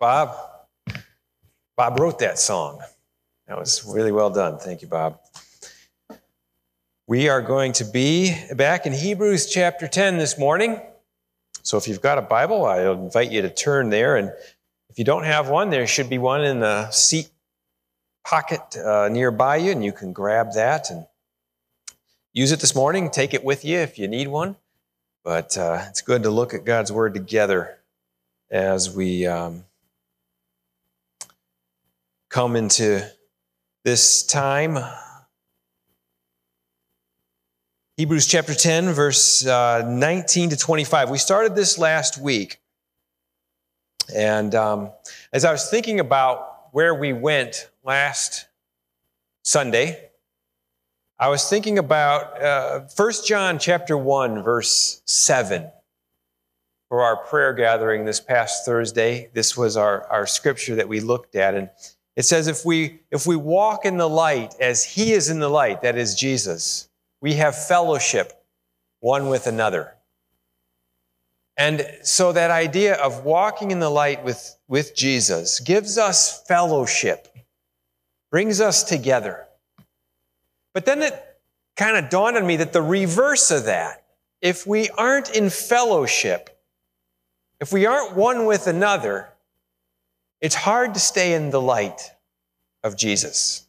Bob. Bob wrote that song. That was really well done. Thank you, Bob. We are going to be back in Hebrews chapter 10 this morning. So if you've got a Bible, I'll invite you to turn there. And if you don't have one, there should be one in the seat pocket uh, nearby you, and you can grab that and use it this morning. Take it with you if you need one. But uh, it's good to look at God's Word together as we um, come into this time. Hebrews chapter 10, verse uh, 19 to 25. We started this last week. And um, as I was thinking about where we went last Sunday, I was thinking about uh, 1 John chapter 1, verse 7 for our prayer gathering this past Thursday. This was our, our scripture that we looked at. And it says, if we, if we walk in the light as he is in the light, that is Jesus, we have fellowship one with another. And so that idea of walking in the light with, with Jesus gives us fellowship, brings us together. But then it kind of dawned on me that the reverse of that, if we aren't in fellowship, if we aren't one with another, it's hard to stay in the light of Jesus.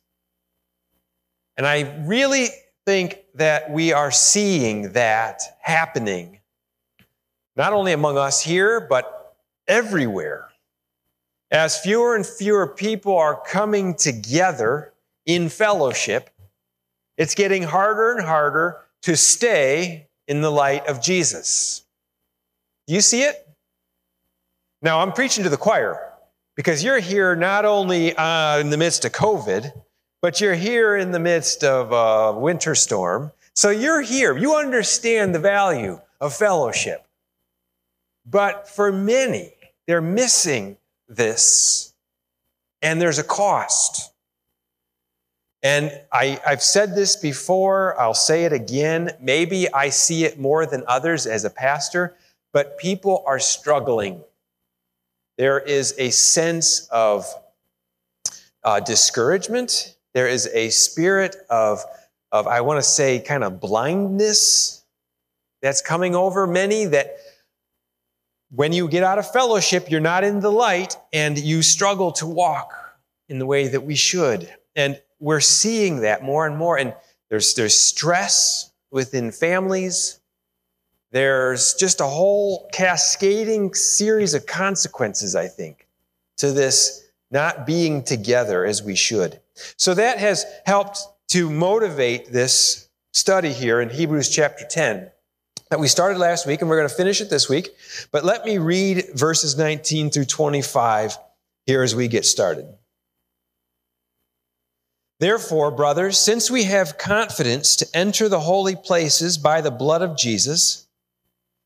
And I really think that we are seeing that happening, not only among us here, but everywhere. As fewer and fewer people are coming together in fellowship, it's getting harder and harder to stay in the light of Jesus. Do you see it? Now, I'm preaching to the choir because you're here not only uh, in the midst of COVID, but you're here in the midst of a winter storm. So you're here. You understand the value of fellowship. But for many, they're missing this, and there's a cost. And I, have said this before, I'll say it again. Maybe I see it more than others as a pastor, but people are struggling. There is a sense of uh, discouragement. There is a spirit of, of, I want to say, kind of blindness that's coming over many that when you get out of fellowship, you're not in the light and you struggle to walk in the way that we should. And we're seeing that more and more. And there's, there's stress within families. There's just a whole cascading series of consequences, I think, to this not being together as we should. So that has helped to motivate this study here in Hebrews chapter 10 that we started last week, and we're going to finish it this week. But let me read verses 19 through 25 here as we get started. Therefore, brothers, since we have confidence to enter the holy places by the blood of Jesus,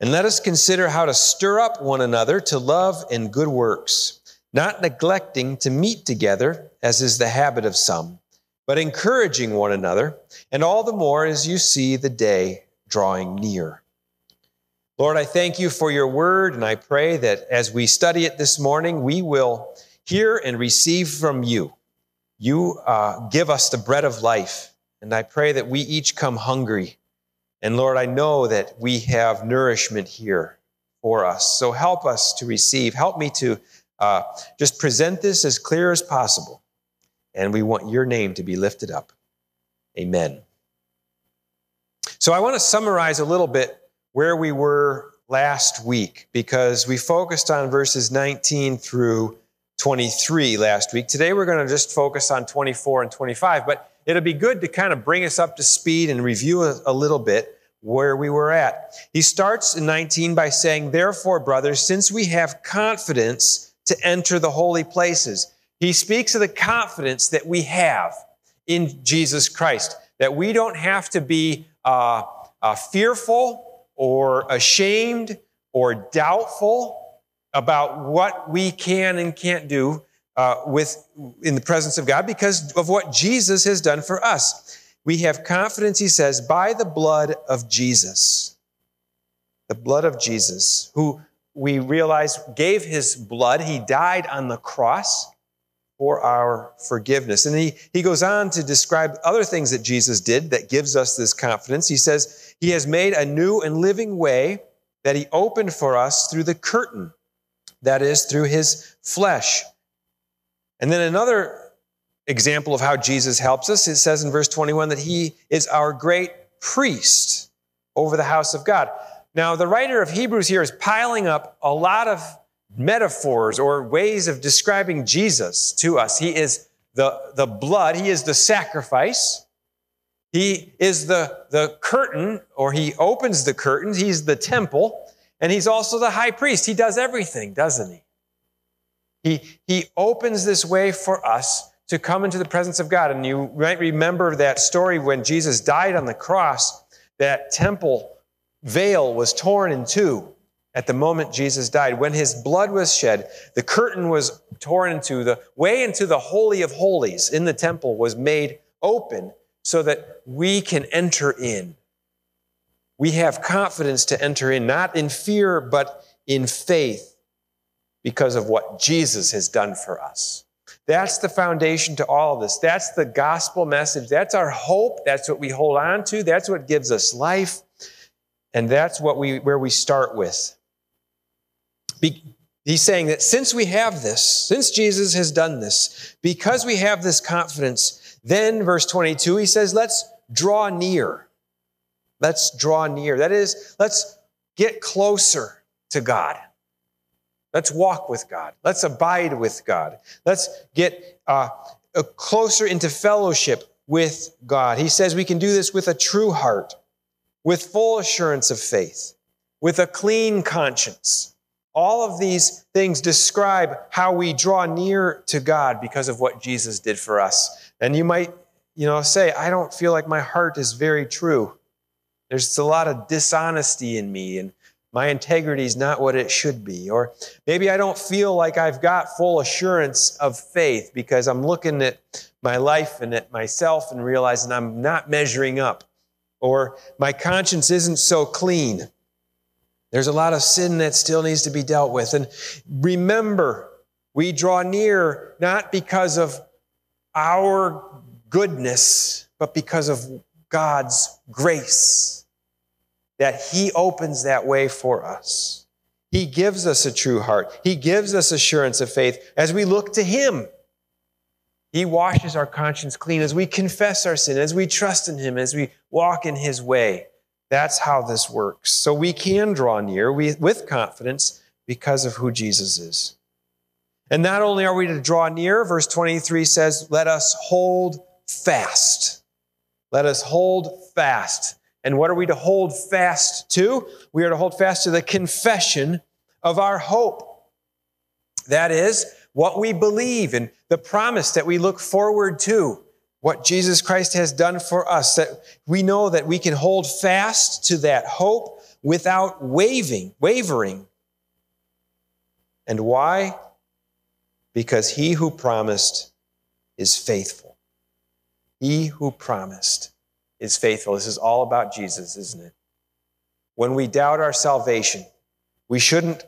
And let us consider how to stir up one another to love and good works, not neglecting to meet together, as is the habit of some, but encouraging one another, and all the more as you see the day drawing near. Lord, I thank you for your word, and I pray that as we study it this morning, we will hear and receive from you you uh, give us the bread of life. And I pray that we each come hungry. And Lord, I know that we have nourishment here for us. So help us to receive. Help me to uh, just present this as clear as possible. And we want your name to be lifted up. Amen. So I want to summarize a little bit where we were last week because we focused on verses 19 through 23 last week. Today we're going to just focus on 24 and 25, but it'll be good to kind of bring us up to speed and review a, a little bit where we were at. He starts in 19 by saying, Therefore, brothers, since we have confidence to enter the holy places. He speaks of the confidence that we have in Jesus Christ, that we don't have to be uh, uh, fearful or ashamed or doubtful about what we can and can't do uh, with in the presence of God because of what Jesus has done for us. We have confidence, he says, by the blood of Jesus. The blood of Jesus, who we realize gave his blood. He died on the cross for our forgiveness. And he, he goes on to describe other things that Jesus did that gives us this confidence. He says, He has made a new and living way that He opened for us through the curtain, that is, through His flesh. And then another example of how Jesus helps us, it says in verse 21 that He is our great priest over the house of God. Now, the writer of Hebrews here is piling up a lot of metaphors or ways of describing Jesus to us. He is the, the blood, He is the sacrifice. He is the, the curtain, or He opens the curtains. He's the temple, and He's also the high priest. He does everything, doesn't He? He, he opens this way for us to come into the presence of God. And you might remember that story when Jesus died on the cross, that temple veil was torn in two at the moment Jesus died. When his blood was shed, the curtain was torn into the way into the Holy of Holies in the temple was made open so that we can enter in. We have confidence to enter in, not in fear, but in faith because of what Jesus has done for us. That's the foundation to all of this. That's the gospel message. That's our hope. That's what we hold on to. That's what gives us life. And that's what we, where we start with. Be, he's saying that since we have this, since Jesus has done this, because we have this confidence, then verse 22, he says, let's draw near. Let's draw near. That is, let's get closer to God. Let's walk with God. Let's abide with God. Let's get uh, closer into fellowship with God. He says we can do this with a true heart, with full assurance of faith, with a clean conscience, all of these things describe how we draw near to God because of what Jesus did for us. And you might, you know, say, I don't feel like my heart is very true. There's a lot of dishonesty in me and my integrity is not what it should be. Or maybe I don't feel like I've got full assurance of faith because I'm looking at my life and at myself and realizing I'm not measuring up. Or my conscience isn't so clean. There's a lot of sin that still needs to be dealt with. And remember, we draw near not because of our goodness, but because of God's grace. That He opens that way for us. He gives us a true heart. He gives us assurance of faith as we look to Him. He washes our conscience clean as we confess our sin, as we trust in Him, as we walk in His way. That's how this works. So we can draw near with confidence because of who Jesus is. And not only are we to draw near, verse 23 says, let us hold fast. Let us hold fast. And what are we to hold fast to? We are to hold fast to the confession of our hope. That is what we believe and the promise that we look forward to what Jesus Christ has done for us, that we know that we can hold fast to that hope without waving, wavering. And why? Because he who promised is faithful. He who promised is faithful. This is all about Jesus, isn't it? When we doubt our salvation, we shouldn't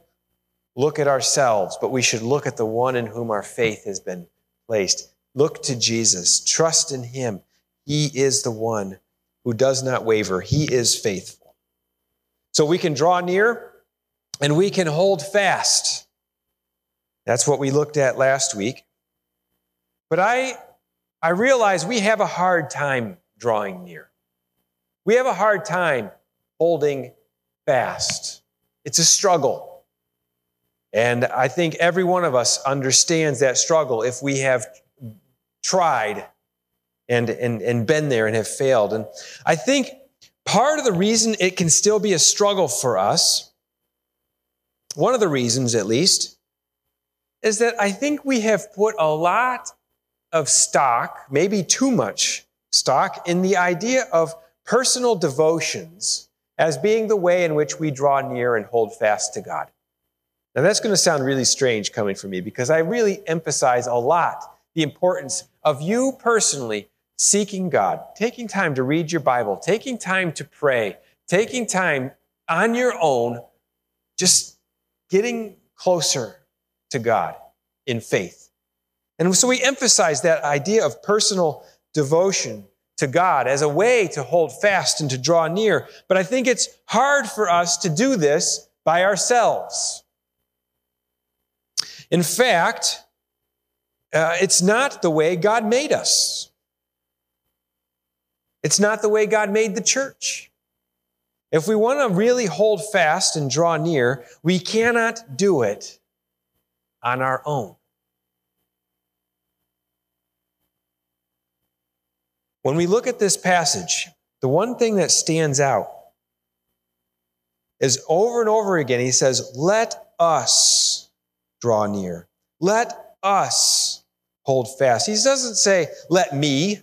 look at ourselves, but we should look at the one in whom our faith has been placed. Look to Jesus. Trust in him. He is the one who does not waver. He is faithful. So we can draw near and we can hold fast. That's what we looked at last week. But I, I realize we have a hard time drawing near. We have a hard time holding fast. It's a struggle. And I think every one of us understands that struggle if we have tried and, and, and been there and have failed. And I think part of the reason it can still be a struggle for us, one of the reasons at least, is that I think we have put a lot of stock, maybe too much stock, in the idea of personal devotions as being the way in which we draw near and hold fast to God. Now, that's going to sound really strange coming from me because I really emphasize a lot the importance of you personally seeking God, taking time to read your Bible, taking time to pray, taking time on your own, just getting closer to God in faith. And so we emphasize that idea of personal devotion to God as a way to hold fast and to draw near. But I think it's hard for us to do this by ourselves. In fact, uh, it's not the way God made us. It's not the way God made the church. If we want to really hold fast and draw near, we cannot do it on our own. When we look at this passage, the one thing that stands out is over and over again, he says, Let us draw near. Let us hold fast. He doesn't say, Let me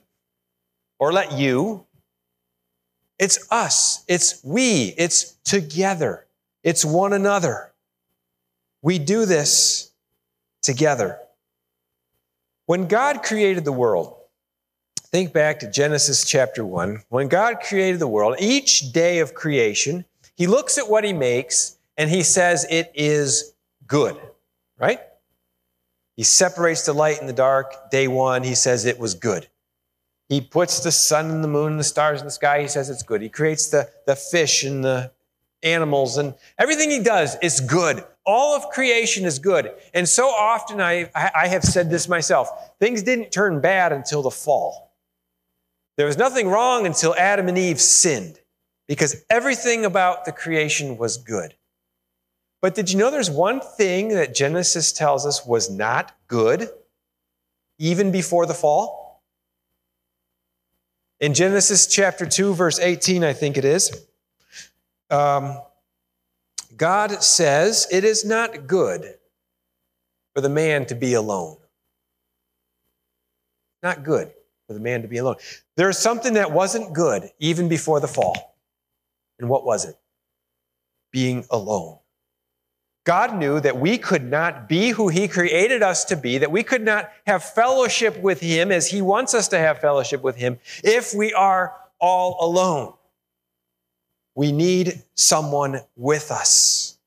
or let you. It's us, it's we, it's together, it's one another. We do this together. When God created the world, think back to Genesis chapter 1. When God created the world, each day of creation, he looks at what he makes and he says it is good, right? He separates the light and the dark. Day one, he says it was good. He puts the sun and the moon and the stars in the sky. He says it's good. He creates the, the fish and the animals and everything he does is good. All of creation is good. And so often I, I have said this myself things didn't turn bad until the fall. There was nothing wrong until Adam and Eve sinned because everything about the creation was good. But did you know there's one thing that Genesis tells us was not good even before the fall? In Genesis chapter 2, verse 18, I think it is, um, God says, It is not good for the man to be alone. Not good for the man to be alone. There's something that wasn't good even before the fall. And what was it? Being alone. God knew that we could not be who He created us to be, that we could not have fellowship with Him as He wants us to have fellowship with Him if we are all alone. We need someone with us.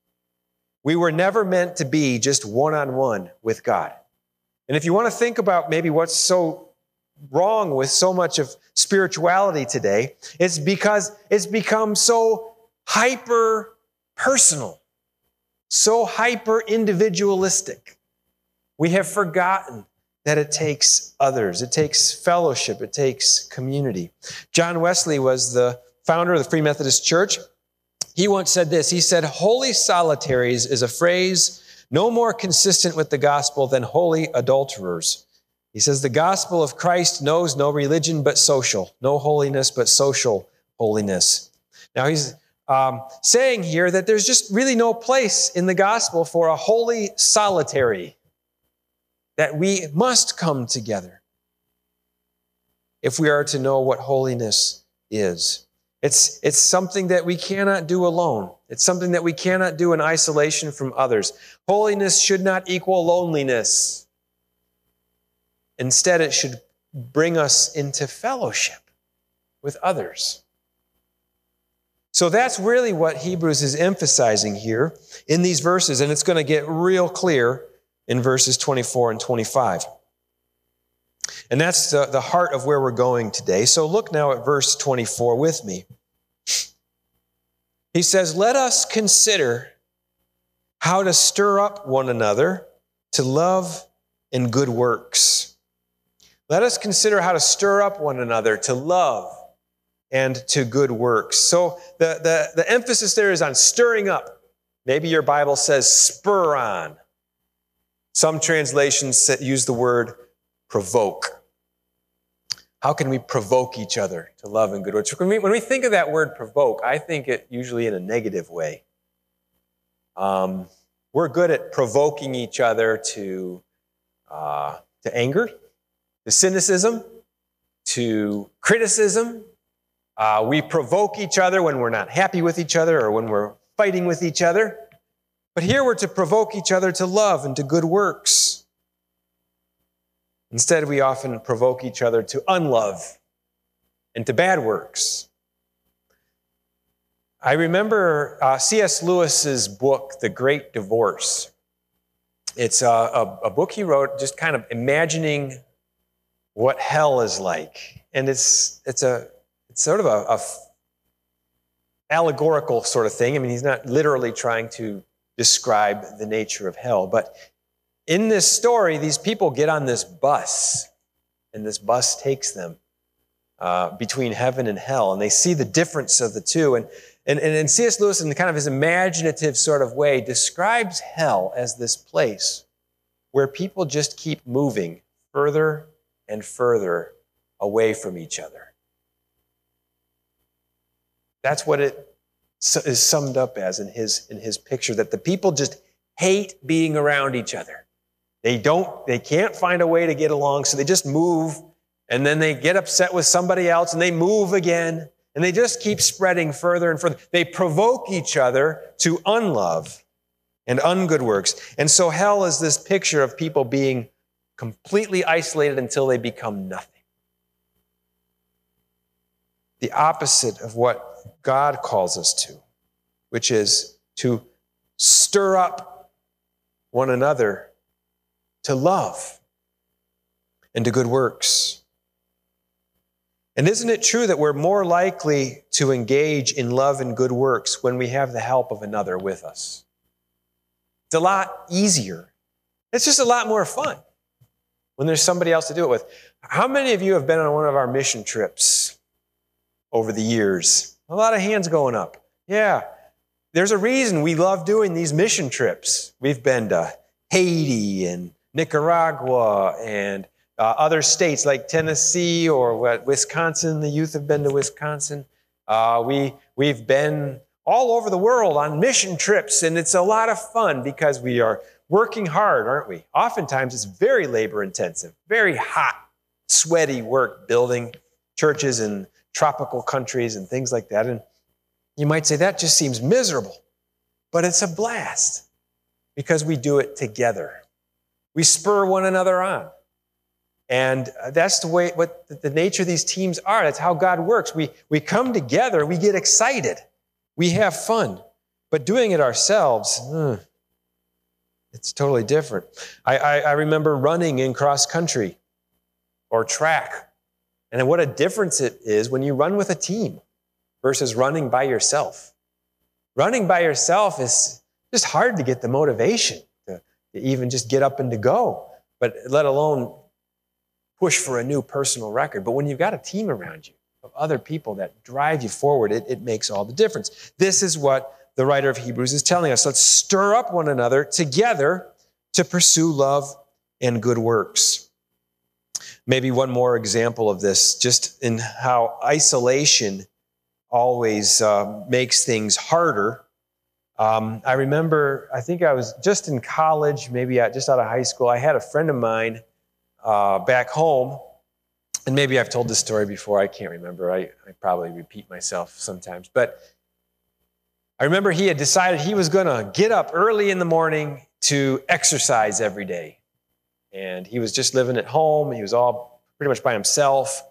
We were never meant to be just one on one with God. And if you want to think about maybe what's so wrong with so much of spirituality today, it's because it's become so hyper personal so hyper individualistic. We have forgotten that it takes others, it takes fellowship, it takes community. John Wesley was the founder of the Free Methodist Church. He once said this He said, Holy solitaries is a phrase no more consistent with the gospel than holy adulterers. He says, The gospel of Christ knows no religion but social, no holiness but social holiness. Now, he's um, saying here that there's just really no place in the gospel for a holy solitary, that we must come together if we are to know what holiness is. It's, it's something that we cannot do alone. It's something that we cannot do in isolation from others. Holiness should not equal loneliness. Instead, it should bring us into fellowship with others. So that's really what Hebrews is emphasizing here in these verses, and it's going to get real clear in verses 24 and 25. And that's the, the heart of where we're going today. So look now at verse 24 with me. He says, Let us consider how to stir up one another to love and good works. Let us consider how to stir up one another to love and to good works. So the, the, the emphasis there is on stirring up. Maybe your Bible says spur on. Some translations use the word provoke. How can we provoke each other to love and good works? When we, when we think of that word provoke, I think it usually in a negative way. Um, we're good at provoking each other to, uh, to anger, to cynicism, to criticism. Uh, we provoke each other when we're not happy with each other or when we're fighting with each other. But here we're to provoke each other to love and to good works. Instead, we often provoke each other to unlove and to bad works. I remember uh, C.S. Lewis's book, The Great Divorce. It's a, a, a, book he wrote just kind of imagining what hell is like. And it's, it's, a, it's sort of a, a allegorical sort of thing. I mean, he's not literally trying to describe the nature of hell, but in this story, these people get on this bus, and this bus takes them uh, between heaven and hell, and they see the difference of the two. And, and, and C.S. Lewis, in kind of his imaginative sort of way, describes hell as this place where people just keep moving further and further away from each other. That's what it is summed up as in his, in his picture that the people just hate being around each other. They don't, they can't find a way to get along, so they just move and then they get upset with somebody else and they move again and they just keep spreading further and further. They provoke each other to unlove and ungood works. And so hell is this picture of people being completely isolated until they become nothing. The opposite of what God calls us to, which is to stir up one another to love and to good works. And isn't it true that we're more likely to engage in love and good works when we have the help of another with us? It's a lot easier. It's just a lot more fun when there's somebody else to do it with. How many of you have been on one of our mission trips over the years? A lot of hands going up. Yeah. There's a reason we love doing these mission trips. We've been to Haiti and Nicaragua and uh, other states like Tennessee or what, Wisconsin, the youth have been to Wisconsin. Uh, we, we've been all over the world on mission trips, and it's a lot of fun because we are working hard, aren't we? Oftentimes it's very labor intensive, very hot, sweaty work building churches in tropical countries and things like that. And you might say that just seems miserable, but it's a blast because we do it together. We spur one another on. And that's the way, what the nature of these teams are. That's how God works. We, we come together, we get excited, we have fun. But doing it ourselves, uh, it's totally different. I, I, I remember running in cross country or track. And what a difference it is when you run with a team versus running by yourself. Running by yourself is just hard to get the motivation to, to even just get up and to go, but let alone push for a new personal record. But when you've got a team around you of other people that drive you forward, it, it makes all the difference. This is what the writer of Hebrews is telling us. Let's stir up one another together to pursue love and good works. Maybe one more example of this, just in how isolation always uh, makes things harder. Um, I remember, I think I was just in college, maybe just out of high school. I had a friend of mine uh, back home, and maybe I've told this story before, I can't remember. I, I probably repeat myself sometimes. But I remember he had decided he was going to get up early in the morning to exercise every day. And he was just living at home. He was all pretty much by himself.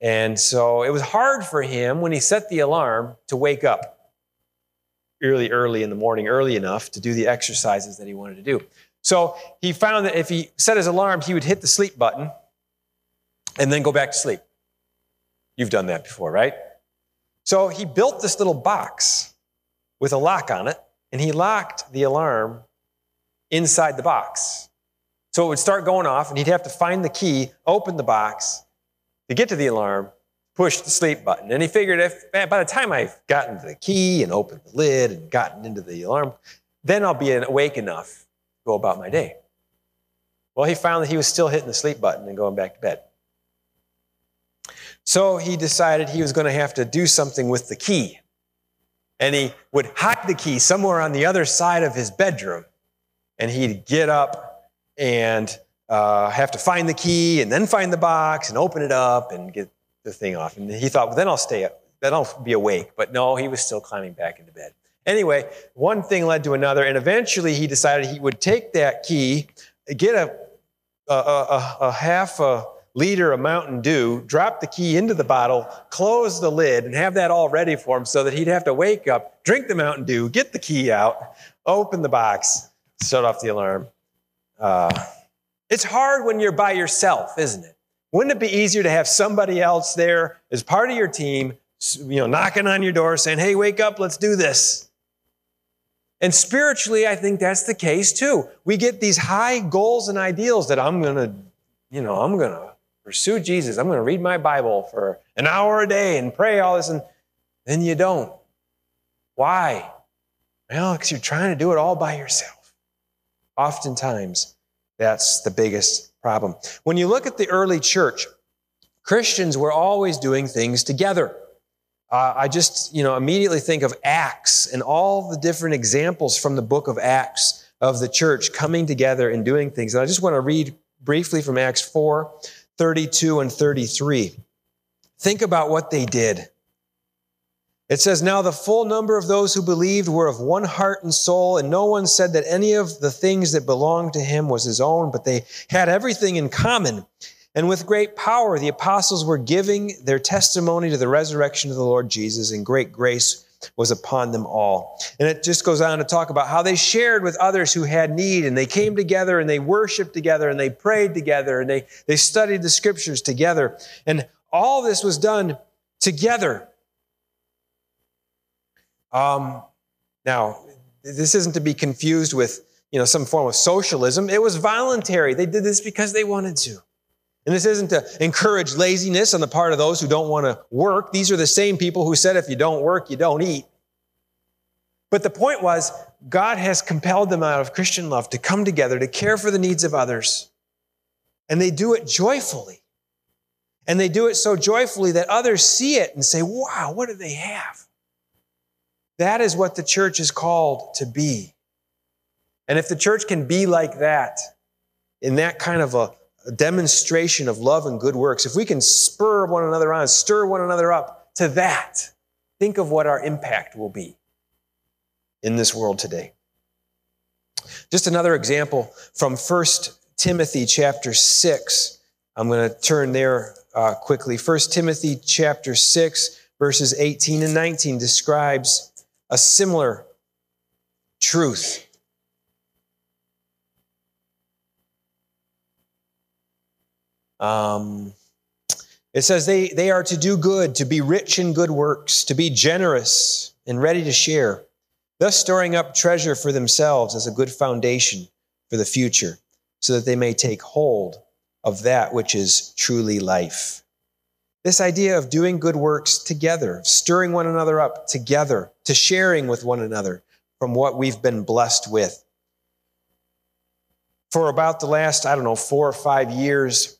And so it was hard for him when he set the alarm to wake up early, early in the morning, early enough to do the exercises that he wanted to do. So he found that if he set his alarm, he would hit the sleep button and then go back to sleep. You've done that before, right? So he built this little box with a lock on it, and he locked the alarm inside the box. So it would start going off, and he'd have to find the key, open the box to get to the alarm, push the sleep button. And he figured if by the time I've gotten to the key and opened the lid and gotten into the alarm, then I'll be awake enough to go about my day. Well, he found that he was still hitting the sleep button and going back to bed. So he decided he was going to have to do something with the key. And he would hide the key somewhere on the other side of his bedroom and he'd get up and uh, have to find the key and then find the box and open it up and get the thing off. And he thought, well, then I'll stay up, then I'll be awake. But no, he was still climbing back into bed. Anyway, one thing led to another, and eventually he decided he would take that key, get a, a, a, a half a liter of Mountain Dew, drop the key into the bottle, close the lid, and have that all ready for him so that he'd have to wake up, drink the Mountain Dew, get the key out, open the box, shut off the alarm. Uh, it's hard when you're by yourself, isn't it? Wouldn't it be easier to have somebody else there as part of your team, you know, knocking on your door saying, hey, wake up, let's do this? And spiritually, I think that's the case too. We get these high goals and ideals that I'm going to, you know, I'm going to pursue Jesus. I'm going to read my Bible for an hour a day and pray all this, and then you don't. Why? Well, because you're trying to do it all by yourself. Oftentimes, that's the biggest problem. When you look at the early church, Christians were always doing things together. Uh, I just, you know, immediately think of Acts and all the different examples from the book of Acts of the church coming together and doing things. And I just want to read briefly from Acts 4 32 and 33. Think about what they did. It says, Now the full number of those who believed were of one heart and soul, and no one said that any of the things that belonged to him was his own, but they had everything in common. And with great power, the apostles were giving their testimony to the resurrection of the Lord Jesus, and great grace was upon them all. And it just goes on to talk about how they shared with others who had need, and they came together and they worshiped together and they prayed together and they, they studied the scriptures together. And all this was done together um, now, this isn't to be confused with you know some form of socialism. It was voluntary. They did this because they wanted to. And this isn't to encourage laziness on the part of those who don't want to work. These are the same people who said if you don't work, you don't eat. But the point was, God has compelled them out of Christian love to come together to care for the needs of others. And they do it joyfully. And they do it so joyfully that others see it and say, wow, what do they have? That is what the church is called to be. And if the church can be like that, in that kind of a, a demonstration of love and good works, if we can spur one another on, stir one another up to that, think of what our impact will be in this world today. Just another example from 1 Timothy chapter 6. I'm going to turn there uh, quickly. 1 Timothy chapter 6, verses 18 and 19 describes a similar truth. Um, it says they, they are to do good, to be rich in good works, to be generous and ready to share, thus storing up treasure for themselves as a good foundation for the future, so that they may take hold of that which is truly life. This idea of doing good works together, stirring one another up together, to sharing with one another from what we've been blessed with. For about the last, I don't know, four or five years,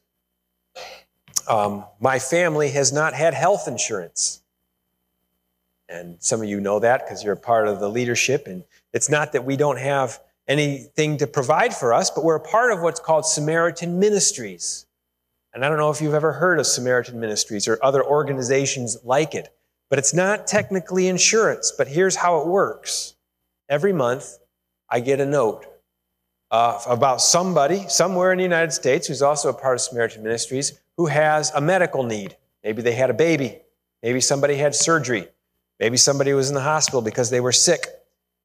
um, my family has not had health insurance. And some of you know that because you're a part of the leadership. And it's not that we don't have anything to provide for us, but we're a part of what's called Samaritan Ministries. And I don't know if you've ever heard of Samaritan Ministries or other organizations like it, but it's not technically insurance. But here's how it works every month, I get a note uh, about somebody somewhere in the United States who's also a part of Samaritan Ministries who has a medical need. Maybe they had a baby, maybe somebody had surgery, maybe somebody was in the hospital because they were sick.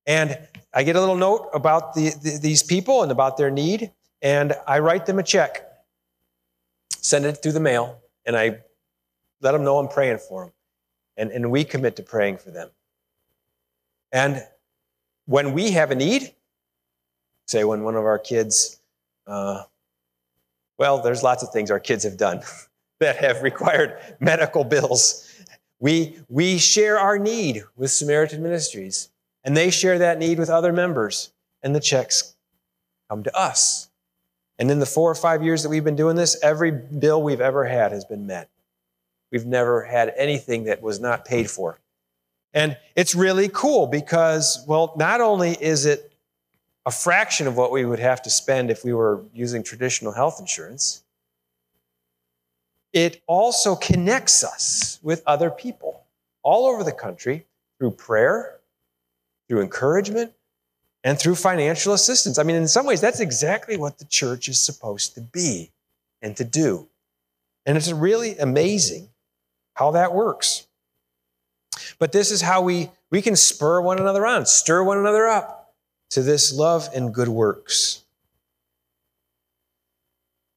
And I get a little note about the, the, these people and about their need, and I write them a check send it through the mail, and I let them know I'm praying for them. And, and we commit to praying for them. And when we have a need, say when one of our kids, uh, well, there's lots of things our kids have done that have required medical bills. We, we share our need with Samaritan Ministries, and they share that need with other members, and the checks come to us. And in the four or five years that we've been doing this, every bill we've ever had has been met. We've never had anything that was not paid for. And it's really cool because, well, not only is it a fraction of what we would have to spend if we were using traditional health insurance. It also connects us with other people all over the country through prayer, through encouragement, and through financial assistance. I mean, in some ways, that's exactly what the church is supposed to be and to do. And it's really amazing how that works. But this is how we, we can spur one another on, stir one another up to this love and good works.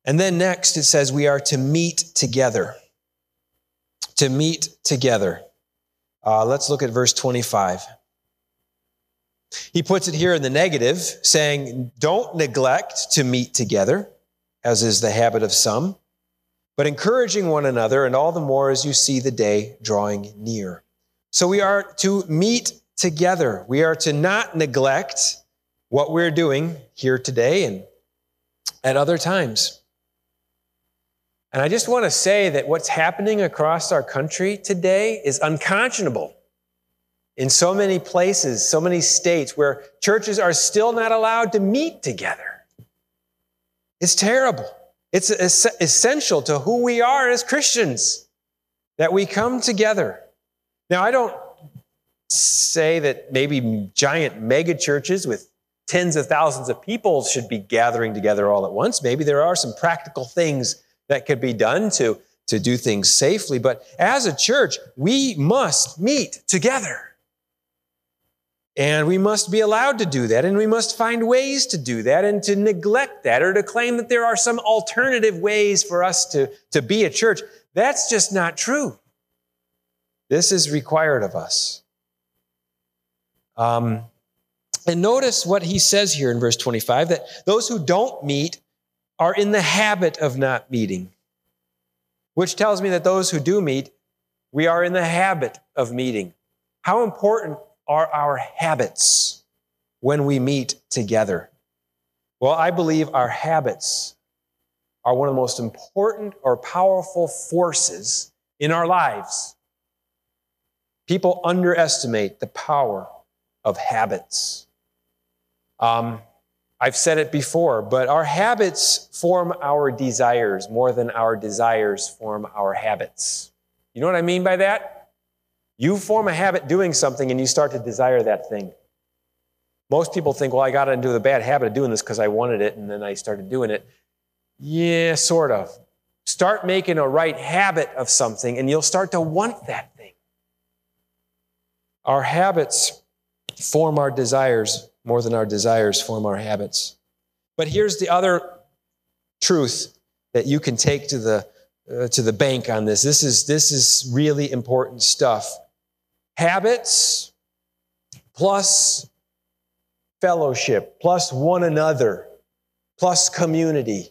And then next it says we are to meet together. To meet together. Uh, let's look at verse 25. He puts it here in the negative, saying, Don't neglect to meet together, as is the habit of some, but encouraging one another, and all the more as you see the day drawing near. So we are to meet together. We are to not neglect what we're doing here today and at other times. And I just want to say that what's happening across our country today is unconscionable in so many places, so many states where churches are still not allowed to meet together. It's terrible. It's essential to who we are as Christians that we come together. Now, I don't say that maybe giant mega churches with tens of thousands of people should be gathering together all at once. Maybe there are some practical things that could be done to, to do things safely. But as a church, we must meet together. And we must be allowed to do that, and we must find ways to do that, and to neglect that, or to claim that there are some alternative ways for us to, to be a church. That's just not true. This is required of us. Um, and notice what he says here in verse 25 that those who don't meet are in the habit of not meeting, which tells me that those who do meet, we are in the habit of meeting. How important are our habits when we meet together? Well, I believe our habits are one of the most important or powerful forces in our lives. People underestimate the power of habits. Um, I've said it before, but our habits form our desires more than our desires form our habits. You know what I mean by that? You form a habit doing something and you start to desire that thing. Most people think, well, I got into the bad habit of doing this because I wanted it and then I started doing it. Yeah, sort of. Start making a right habit of something and you'll start to want that thing. Our habits form our desires more than our desires form our habits. But here's the other truth that you can take to the, uh, to the bank on this. This is, this is really important stuff habits plus fellowship plus one another plus community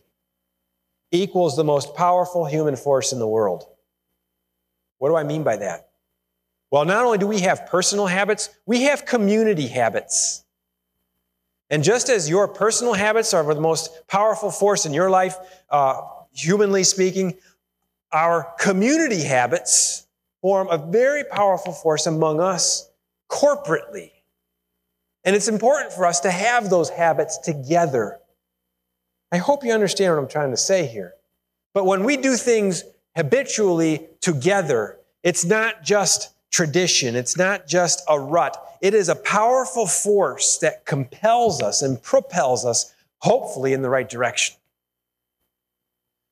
equals the most powerful human force in the world. What do I mean by that? Well, not only do we have personal habits, we have community habits. And just as your personal habits are the most powerful force in your life, uh, humanly speaking, our community habits form a very powerful force among us corporately. And it's important for us to have those habits together. I hope you understand what I'm trying to say here. But when we do things habitually together, it's not just tradition, it's not just a rut. It is a powerful force that compels us and propels us, hopefully, in the right direction.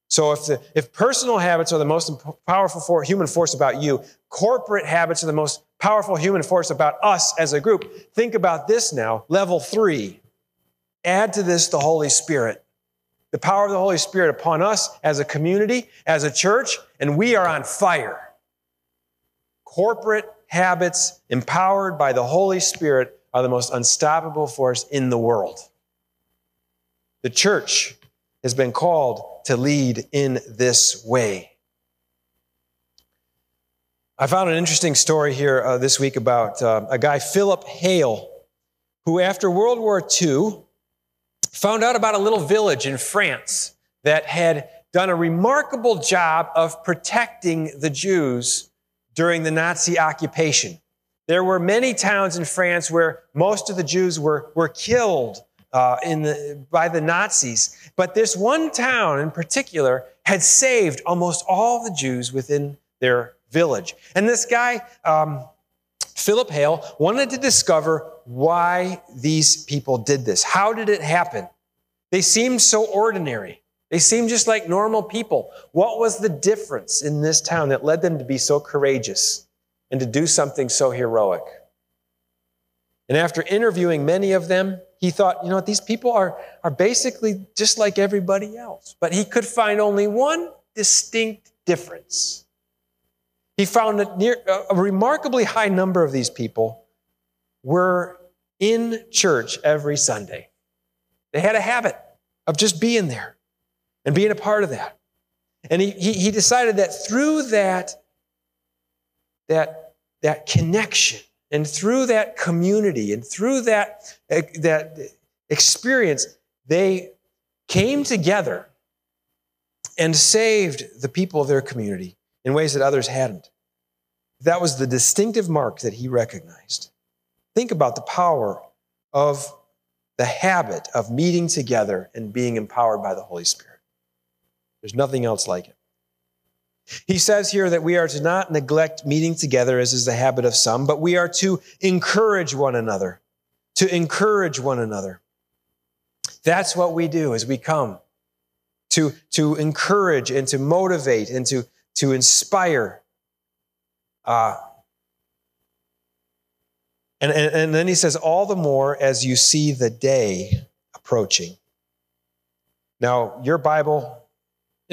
So if, the, if personal habits are the most powerful for, human force about you, corporate habits are the most powerful human force about us as a group. Think about this now. Level three. Add to this the Holy Spirit. The power of the Holy Spirit upon us as a community, as a church, and we are on fire. Corporate habits empowered by the Holy Spirit are the most unstoppable force in the world. The church has been called to lead in this way. I found an interesting story here uh, this week about uh, a guy, Philip Hale, who, after World War II, found out about a little village in France that had done a remarkable job of protecting the Jews during the Nazi occupation. There were many towns in France where most of the Jews were, were killed uh, the, by the Nazis. But this one town in particular had saved almost all the Jews within their village. And this guy, um, Philip Hale, wanted to discover why these people did this. How did it happen? They seemed so ordinary. They seemed just like normal people. What was the difference in this town that led them to be so courageous and to do something so heroic? And after interviewing many of them, he thought, you know what, these people are, are basically just like everybody else. But he could find only one distinct difference. He found that near, a remarkably high number of these people were in church every Sunday. They had a habit of just being there and being a part of that. And he, he, decided that through that, that, that connection and through that community and through that, uh, that experience, they came together and saved the people of their community in ways that others hadn't. That was the distinctive mark that he recognized. Think about the power of the habit of meeting together and being empowered by the Holy Spirit. There's nothing else like it. He says here that we are to not neglect meeting together, as is the habit of some, but we are to encourage one another. To encourage one another. That's what we do as we come to, to encourage and to motivate and to, to inspire. Uh, and, and, and then he says, all the more as you see the day approaching. Now, your Bible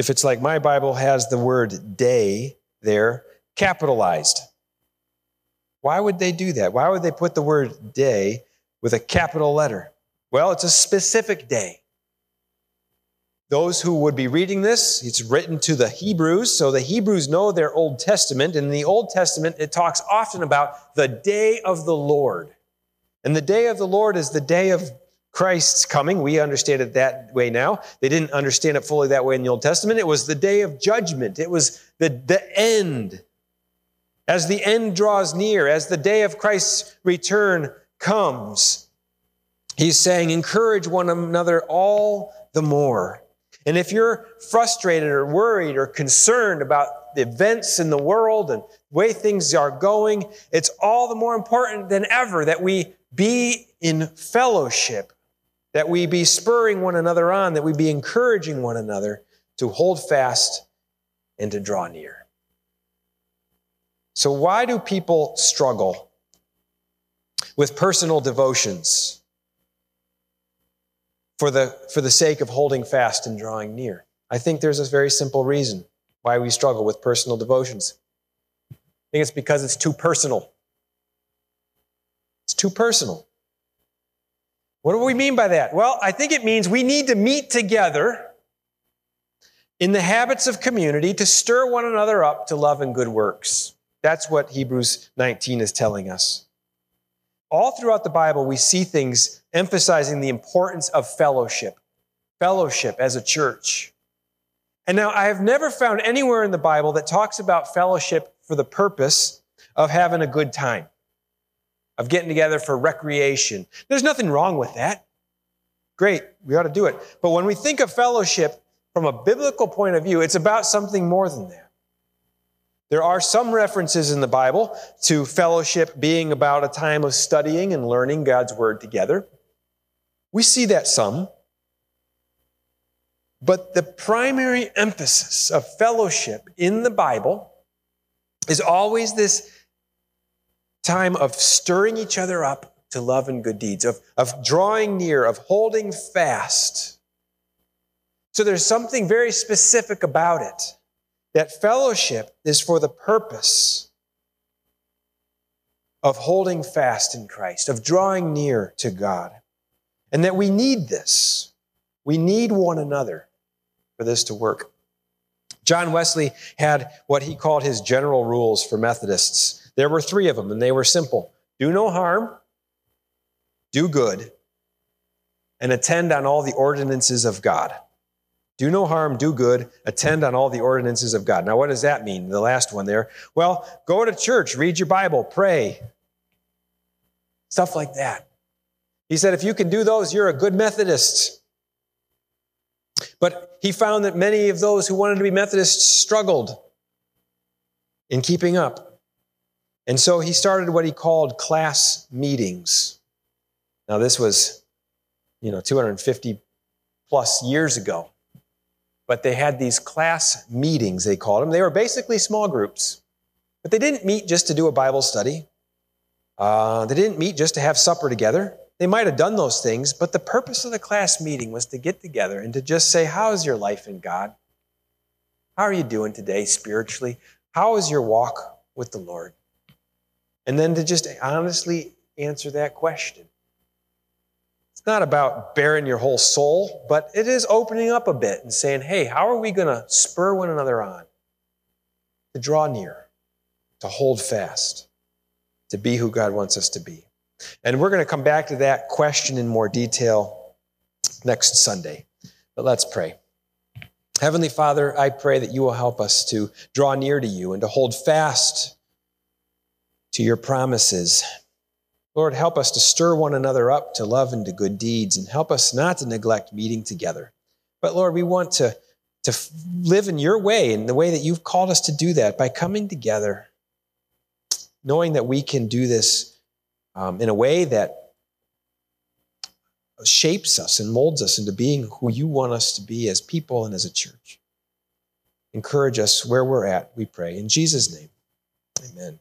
if it's like my Bible has the word day there capitalized. Why would they do that? Why would they put the word day with a capital letter? Well, it's a specific day. Those who would be reading this, it's written to the Hebrews, so the Hebrews know their Old Testament. And in the Old Testament, it talks often about the day of the Lord. And the day of the Lord is the day of Christ's coming. We understand it that way now. They didn't understand it fully that way in the Old Testament. It was the day of judgment, it was the, the end. As the end draws near, as the day of Christ's return comes, he's saying, encourage one another all the more. And if you're frustrated or worried or concerned about the events in the world and the way things are going, it's all the more important than ever that we be in fellowship that we be spurring one another on, that we be encouraging one another to hold fast and to draw near. So, why do people struggle with personal devotions for the, for the sake of holding fast and drawing near? I think there's a very simple reason why we struggle with personal devotions. I think it's because it's too personal. It's too personal. What do we mean by that? Well, I think it means we need to meet together in the habits of community to stir one another up to love and good works. That's what Hebrews 19 is telling us. All throughout the Bible, we see things emphasizing the importance of fellowship, fellowship as a church. And now, I have never found anywhere in the Bible that talks about fellowship for the purpose of having a good time of getting together for recreation. There's nothing wrong with that. Great, we ought to do it. But when we think of fellowship from a biblical point of view, it's about something more than that. There are some references in the Bible to fellowship being about a time of studying and learning God's Word together. We see that some. But the primary emphasis of fellowship in the Bible is always this time of stirring each other up to love and good deeds, of, of drawing near, of holding fast. So there's something very specific about it that fellowship is for the purpose of holding fast in Christ, of drawing near to God. And that we need this. We need one another for this to work. John Wesley had what he called his general rules for Methodists. There were three of them, and they were simple do no harm, do good, and attend on all the ordinances of God. Do no harm, do good, attend on all the ordinances of God. Now, what does that mean? The last one there. Well, go to church, read your Bible, pray, stuff like that. He said, if you can do those, you're a good Methodist. But he found that many of those who wanted to be Methodists struggled in keeping up. And so he started what he called class meetings. Now, this was, you know, 250 plus years ago. But they had these class meetings, they called them. They were basically small groups. But they didn't meet just to do a Bible study. Uh, they didn't meet just to have supper together. They might have done those things, but the purpose of the class meeting was to get together and to just say, How's your life in God? How are you doing today spiritually? How is your walk with the Lord? And then to just honestly answer that question. It's not about baring your whole soul, but it is opening up a bit and saying, Hey, how are we going to spur one another on to draw near, to hold fast, to be who God wants us to be? And we're going to come back to that question in more detail next Sunday. But let's pray. Heavenly Father, I pray that you will help us to draw near to you and to hold fast to your promises. Lord, help us to stir one another up to love and to good deeds, and help us not to neglect meeting together. But Lord, we want to, to live in your way, in the way that you've called us to do that, by coming together, knowing that we can do this um, in a way that shapes us and molds us into being who you want us to be as people and as a church. Encourage us where we're at, we pray. In Jesus' name, amen.